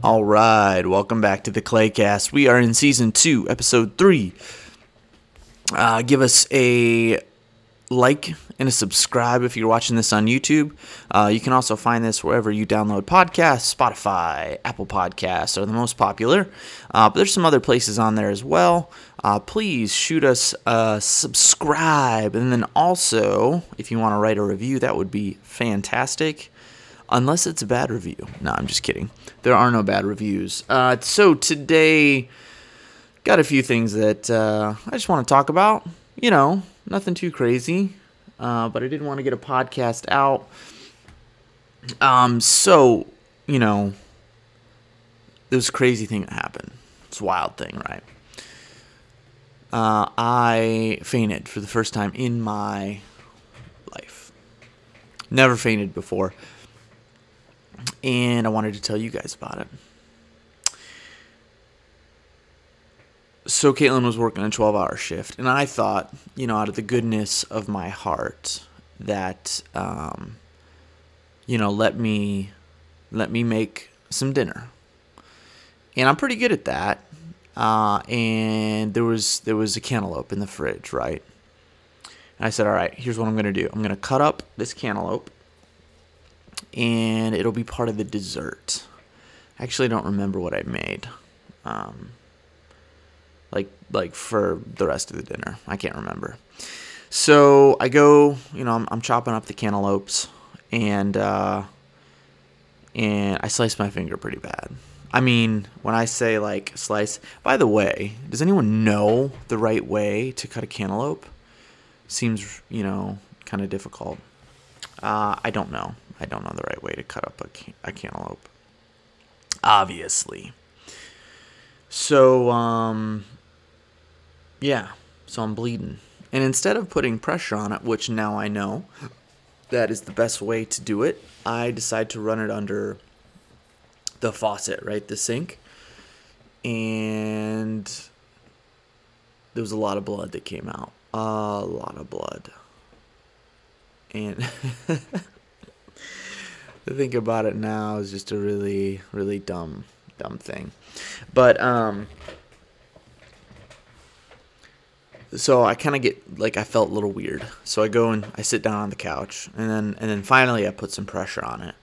All right, welcome back to the Claycast. We are in season two, episode three. Uh, give us a like and a subscribe if you're watching this on YouTube. Uh, you can also find this wherever you download podcasts. Spotify, Apple Podcasts are the most popular, uh, but there's some other places on there as well. Uh, please shoot us a subscribe, and then also, if you want to write a review, that would be fantastic unless it's a bad review. No, I'm just kidding. There are no bad reviews. Uh, so today, got a few things that uh, I just want to talk about. You know, nothing too crazy, uh, but I didn't want to get a podcast out. Um, so you know, this crazy thing that happened. It's a wild thing, right? Uh, I fainted for the first time in my life. Never fainted before and I wanted to tell you guys about it. So Caitlin was working a 12 hour shift, and I thought, you know, out of the goodness of my heart, that, um, you know, let me, let me make some dinner. And I'm pretty good at that. Uh, and there was there was a cantaloupe in the fridge, right? And I said, all right, here's what I'm gonna do. I'm gonna cut up this cantaloupe and it'll be part of the dessert. I actually don't remember what I made. Um, like like for the rest of the dinner. I can't remember. So I go, you know, I'm, I'm chopping up the cantaloupes, and uh, and I slice my finger pretty bad. I mean, when I say like slice, by the way, does anyone know the right way to cut a cantaloupe? Seems, you know, kind of difficult. Uh, I don't know. I don't know the right way to cut up a, can- a cantaloupe. Obviously. So, um, yeah. So I'm bleeding. And instead of putting pressure on it, which now I know that is the best way to do it, I decide to run it under the faucet, right? The sink. And there was a lot of blood that came out. A lot of blood. And to think about it now is just a really, really dumb, dumb thing. But um, so I kind of get like I felt a little weird. So I go and I sit down on the couch, and then and then finally I put some pressure on it,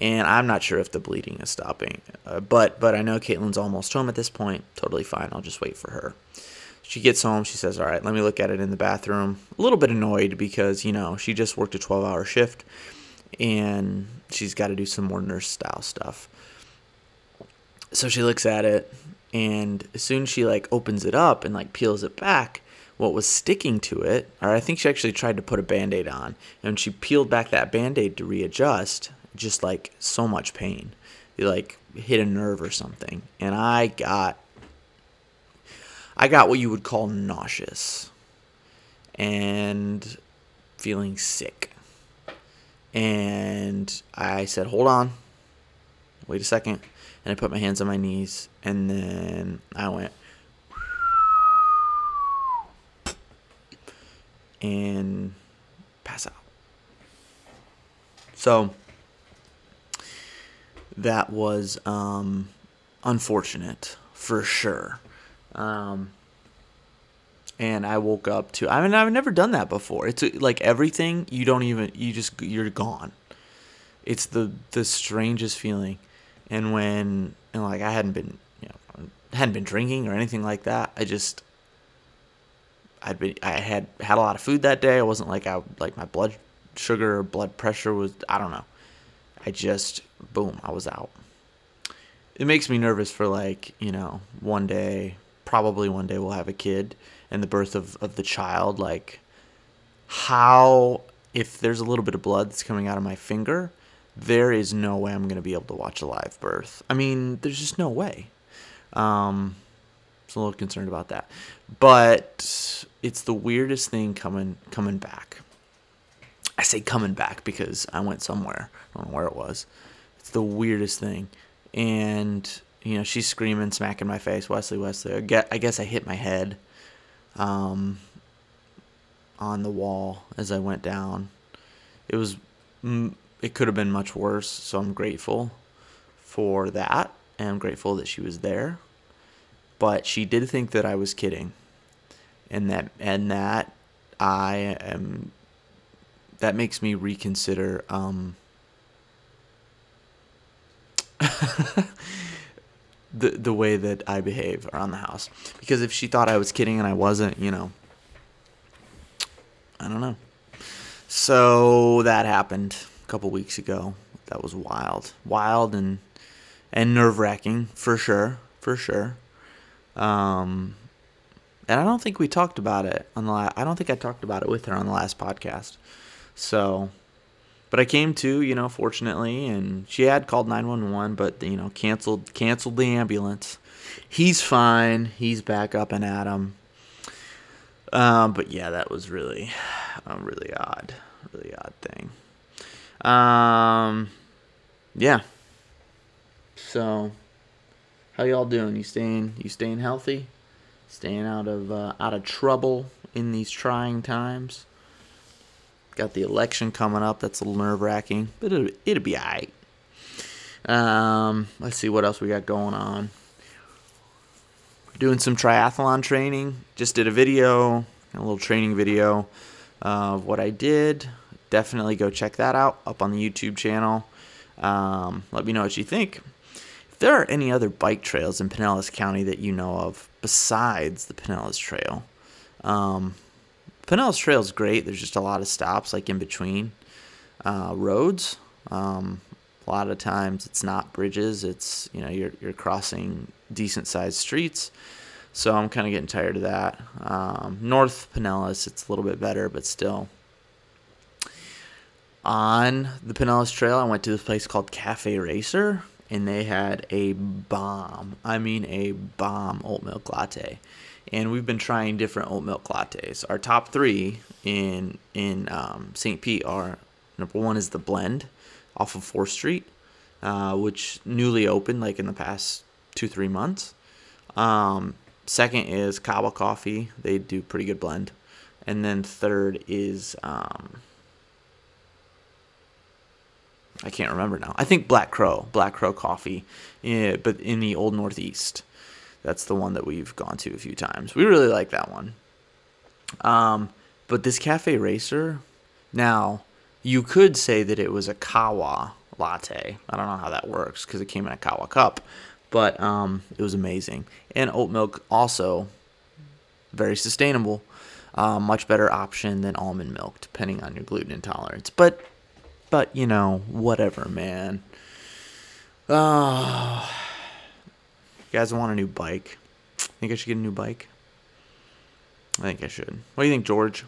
and I'm not sure if the bleeding is stopping, uh, but but I know Caitlin's almost home at this point. Totally fine. I'll just wait for her. She gets home. She says, "All right, let me look at it in the bathroom." A little bit annoyed because you know she just worked a 12-hour shift and she's got to do some more nurse style stuff. So she looks at it, and as soon as she like opens it up and like peels it back, what was sticking to it, or I think she actually tried to put a band aid on, and she peeled back that band aid to readjust, just like so much pain. It like hit a nerve or something, and I got, I got what you would call nauseous, and feeling sick. And I said, hold on, wait a second. And I put my hands on my knees, and then I went, and pass out. So that was um, unfortunate for sure. Um, and I woke up to. I mean, I've never done that before. It's like everything you don't even. You just you're gone. It's the the strangest feeling, and when and like I hadn't been you know hadn't been drinking or anything like that. I just I'd been I had had a lot of food that day. I wasn't like I like my blood sugar or blood pressure was I don't know. I just boom, I was out. It makes me nervous for like, you know, one day, probably one day we'll have a kid and the birth of, of the child, like how if there's a little bit of blood that's coming out of my finger, there is no way I'm gonna be able to watch a live birth. I mean, there's just no way. Um, so a little concerned about that, but it's the weirdest thing coming coming back. I say coming back because I went somewhere. I don't know where it was. It's the weirdest thing, and you know she's screaming, smacking my face, Wesley, Wesley. I, guess I hit my head um, on the wall as I went down. It was, it could have been much worse, so I'm grateful for that. and I'm grateful that she was there. But she did think that I was kidding. And that and that I am that makes me reconsider um the the way that I behave around the house. Because if she thought I was kidding and I wasn't, you know, I don't know. So that happened a couple weeks ago. That was wild, wild and and nerve wracking for sure, for sure. Um, and I don't think we talked about it on the. La- I don't think I talked about it with her on the last podcast. So but I came to, you know, fortunately, and she had called 911, but you know, canceled canceled the ambulance. He's fine. He's back up and at him. Um, but yeah, that was really, a really odd, really odd thing. Um, yeah. So, how y'all doing? You staying? You staying healthy? Staying out of uh, out of trouble in these trying times? Got the election coming up. That's a little nerve wracking, but it'll, it'll be alright. Um, let's see what else we got going on. Doing some triathlon training. Just did a video, a little training video of what I did. Definitely go check that out up on the YouTube channel. Um, let me know what you think. If there are any other bike trails in Pinellas County that you know of besides the Pinellas Trail, um, Pinellas Trail is great. There's just a lot of stops like in between uh, roads. Um, a lot of times it's not bridges. It's you know you're you're crossing decent sized streets. So I'm kind of getting tired of that. Um, North Pinellas, it's a little bit better, but still. On the Pinellas Trail, I went to this place called Cafe Racer, and they had a bomb. I mean, a bomb oat milk latte and we've been trying different oat milk lattes. Our top three in in um, St. Pete are number one is the blend off of Fourth Street, uh, which newly opened like in the past two three months. Um, second is Kahwa Coffee. They do pretty good blend, and then third is um, I can't remember now. I think Black Crow, Black Crow Coffee, yeah, but in the Old Northeast. That's the one that we've gone to a few times. We really like that one. Um, but this Cafe Racer, now you could say that it was a Kahwa latte. I don't know how that works because it came in a Kahwa cup, but um, it was amazing. And oat milk also very sustainable. Uh, much better option than almond milk, depending on your gluten intolerance. But, but you know, whatever, man. Oh, you guys want a new bike? Think I should get a new bike? I think I should. What do you think, George?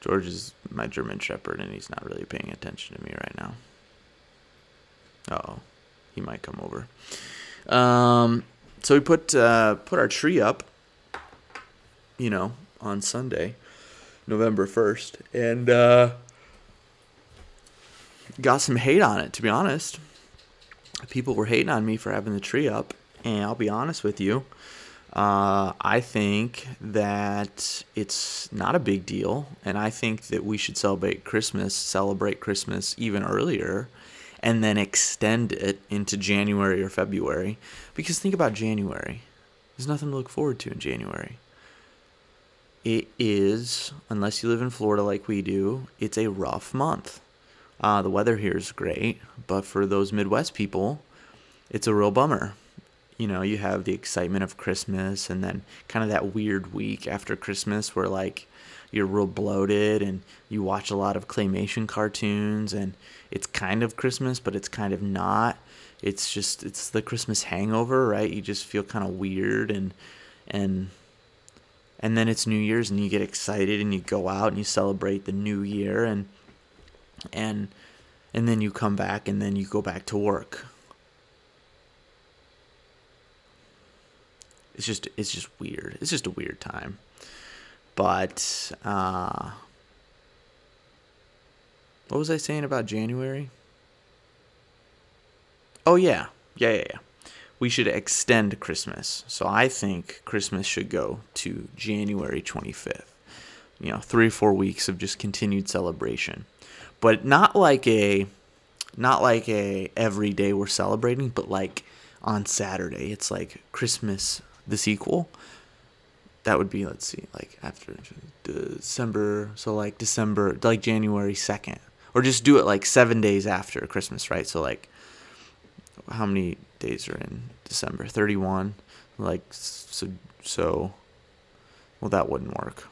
George is my German Shepherd, and he's not really paying attention to me right now. Oh, he might come over. Um, so we put uh, put our tree up, you know, on Sunday, November first, and uh, got some hate on it. To be honest, people were hating on me for having the tree up, and I'll be honest with you. Uh, I think that it's not a big deal, and I think that we should celebrate Christmas, celebrate Christmas even earlier, and then extend it into January or February. Because think about January. There's nothing to look forward to in January. It is, unless you live in Florida like we do, it's a rough month. Uh, the weather here is great, but for those Midwest people, it's a real bummer. You know, you have the excitement of Christmas and then kind of that weird week after Christmas where like you're real bloated and you watch a lot of claymation cartoons and it's kind of Christmas, but it's kind of not. It's just it's the Christmas hangover, right? You just feel kind of weird and and and then it's New Year's and you get excited and you go out and you celebrate the new year and and and then you come back and then you go back to work. It's just it's just weird. It's just a weird time. But uh what was I saying about January? Oh yeah. Yeah, yeah, yeah. We should extend Christmas. So I think Christmas should go to January 25th. You know, 3 or 4 weeks of just continued celebration but not like a not like a every day we're celebrating, but like on Saturday. It's like Christmas the sequel. That would be let's see, like after December, so like December, like January 2nd. Or just do it like 7 days after Christmas, right? So like how many days are in December? 31. Like so so well that wouldn't work.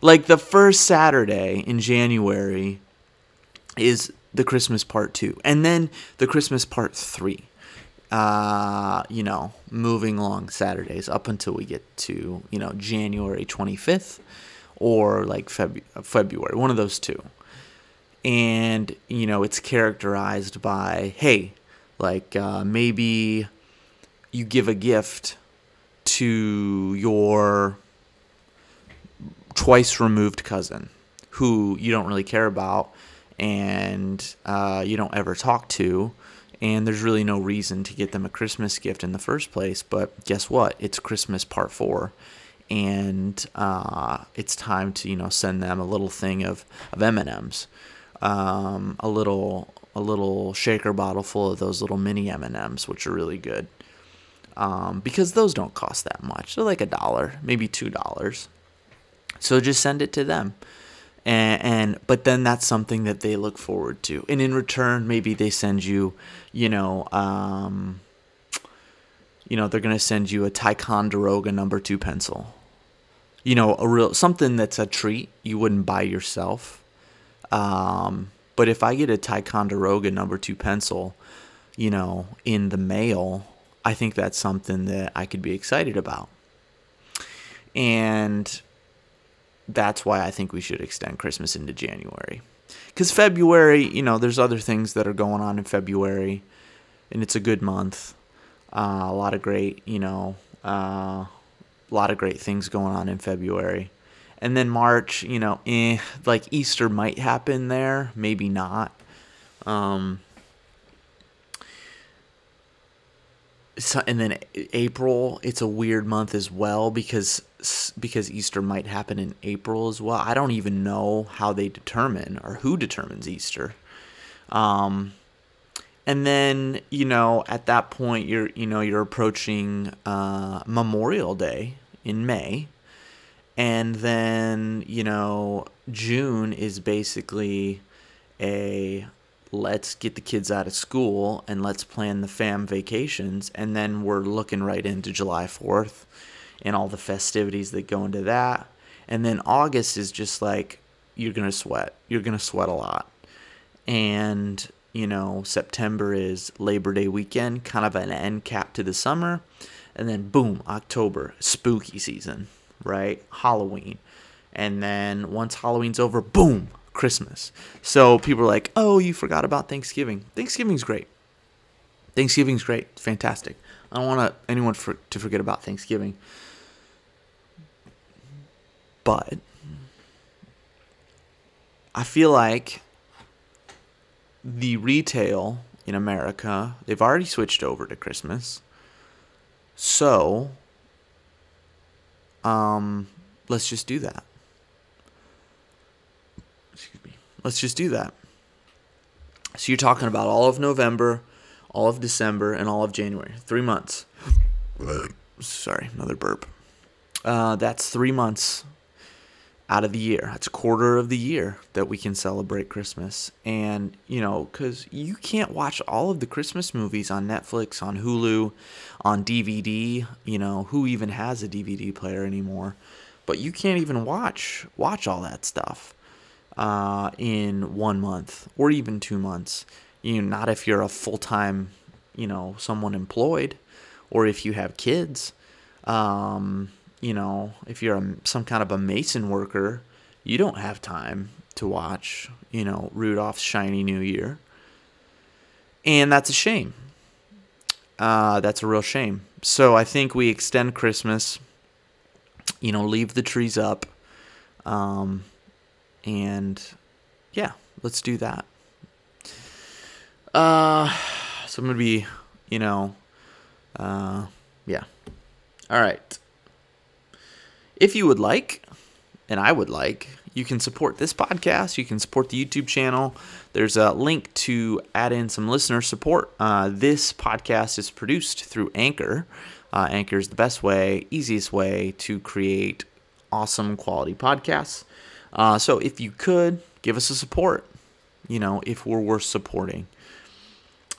Like the first Saturday in January is the Christmas part 2 and then the Christmas part 3 uh, you know, moving along Saturdays up until we get to, you know, January 25th or like Feb- February, one of those two. And, you know, it's characterized by, hey, like uh, maybe you give a gift to your twice removed cousin who you don't really care about and uh, you don't ever talk to and there's really no reason to get them a Christmas gift in the first place. But guess what? It's Christmas part four, and uh, it's time to you know send them a little thing of of M and M's, um, a little a little shaker bottle full of those little mini M and M's, which are really good. Um, because those don't cost that much. They're like a dollar, maybe two dollars. So just send it to them and, and but then that's something that they look forward to. And in return maybe they send you you know um, you know they're going to send you a ticonderoga number 2 pencil. You know a real something that's a treat you wouldn't buy yourself. Um, but if i get a ticonderoga number 2 pencil you know in the mail i think that's something that i could be excited about. And that's why I think we should extend Christmas into January. Because February, you know, there's other things that are going on in February, and it's a good month. Uh, a lot of great, you know, uh, a lot of great things going on in February. And then March, you know, eh, like Easter might happen there, maybe not. Um, so, and then April, it's a weird month as well because because Easter might happen in April as well. I don't even know how they determine or who determines Easter. Um, and then you know at that point you're you know you're approaching uh, Memorial Day in May, and then you know June is basically a let's get the kids out of school and let's plan the fam vacations and then we're looking right into July 4th and all the festivities that go into that. And then August is just like you're going to sweat. You're going to sweat a lot. And, you know, September is Labor Day weekend, kind of an end cap to the summer. And then boom, October, spooky season, right? Halloween. And then once Halloween's over, boom, Christmas. So people are like, "Oh, you forgot about Thanksgiving." Thanksgiving's great. Thanksgiving's great. Fantastic. I don't want anyone for, to forget about Thanksgiving. But I feel like the retail in America, they've already switched over to Christmas. So, um, let's just do that. Excuse me. Let's just do that. So you're talking about all of November, all of December, and all of January. Three months. Sorry, another burp. Uh, that's three months out of the year. That's a quarter of the year that we can celebrate Christmas. And, you know, because you can't watch all of the Christmas movies on Netflix, on Hulu, on DVD. You know, who even has a DVD player anymore? But you can't even watch watch all that stuff uh, in one month or even two months. You know, not if you're a full time, you know, someone employed, or if you have kids. Um, you know, if you're a, some kind of a mason worker, you don't have time to watch, you know, Rudolph's Shiny New Year. And that's a shame. Uh, that's a real shame. So I think we extend Christmas, you know, leave the trees up. Um, and yeah, let's do that. Uh, so I'm going to be, you know, uh, yeah. All right. If you would like, and I would like, you can support this podcast. You can support the YouTube channel. There's a link to add in some listener support. Uh, this podcast is produced through Anchor. Uh, Anchor is the best way, easiest way to create awesome quality podcasts. Uh, so if you could give us a support, you know, if we're worth supporting.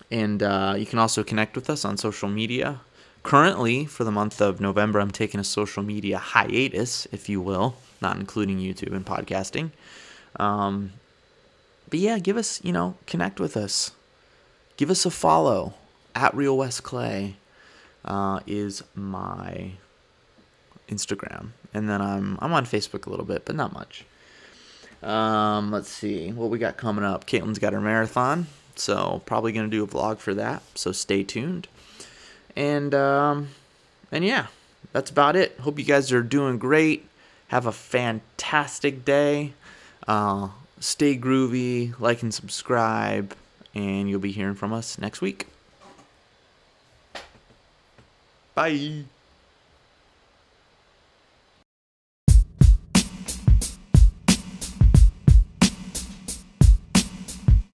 And uh, you can also connect with us on social media. Currently, for the month of November, I'm taking a social media hiatus, if you will, not including YouTube and podcasting. Um, but yeah, give us, you know, connect with us. Give us a follow at Real Wes Clay uh, is my Instagram, and then I'm I'm on Facebook a little bit, but not much. Um, let's see what we got coming up. Caitlin's got her marathon, so probably gonna do a vlog for that. So stay tuned. And um, and yeah, that's about it. Hope you guys are doing great. Have a fantastic day. Uh, stay groovy. Like and subscribe, and you'll be hearing from us next week. Bye.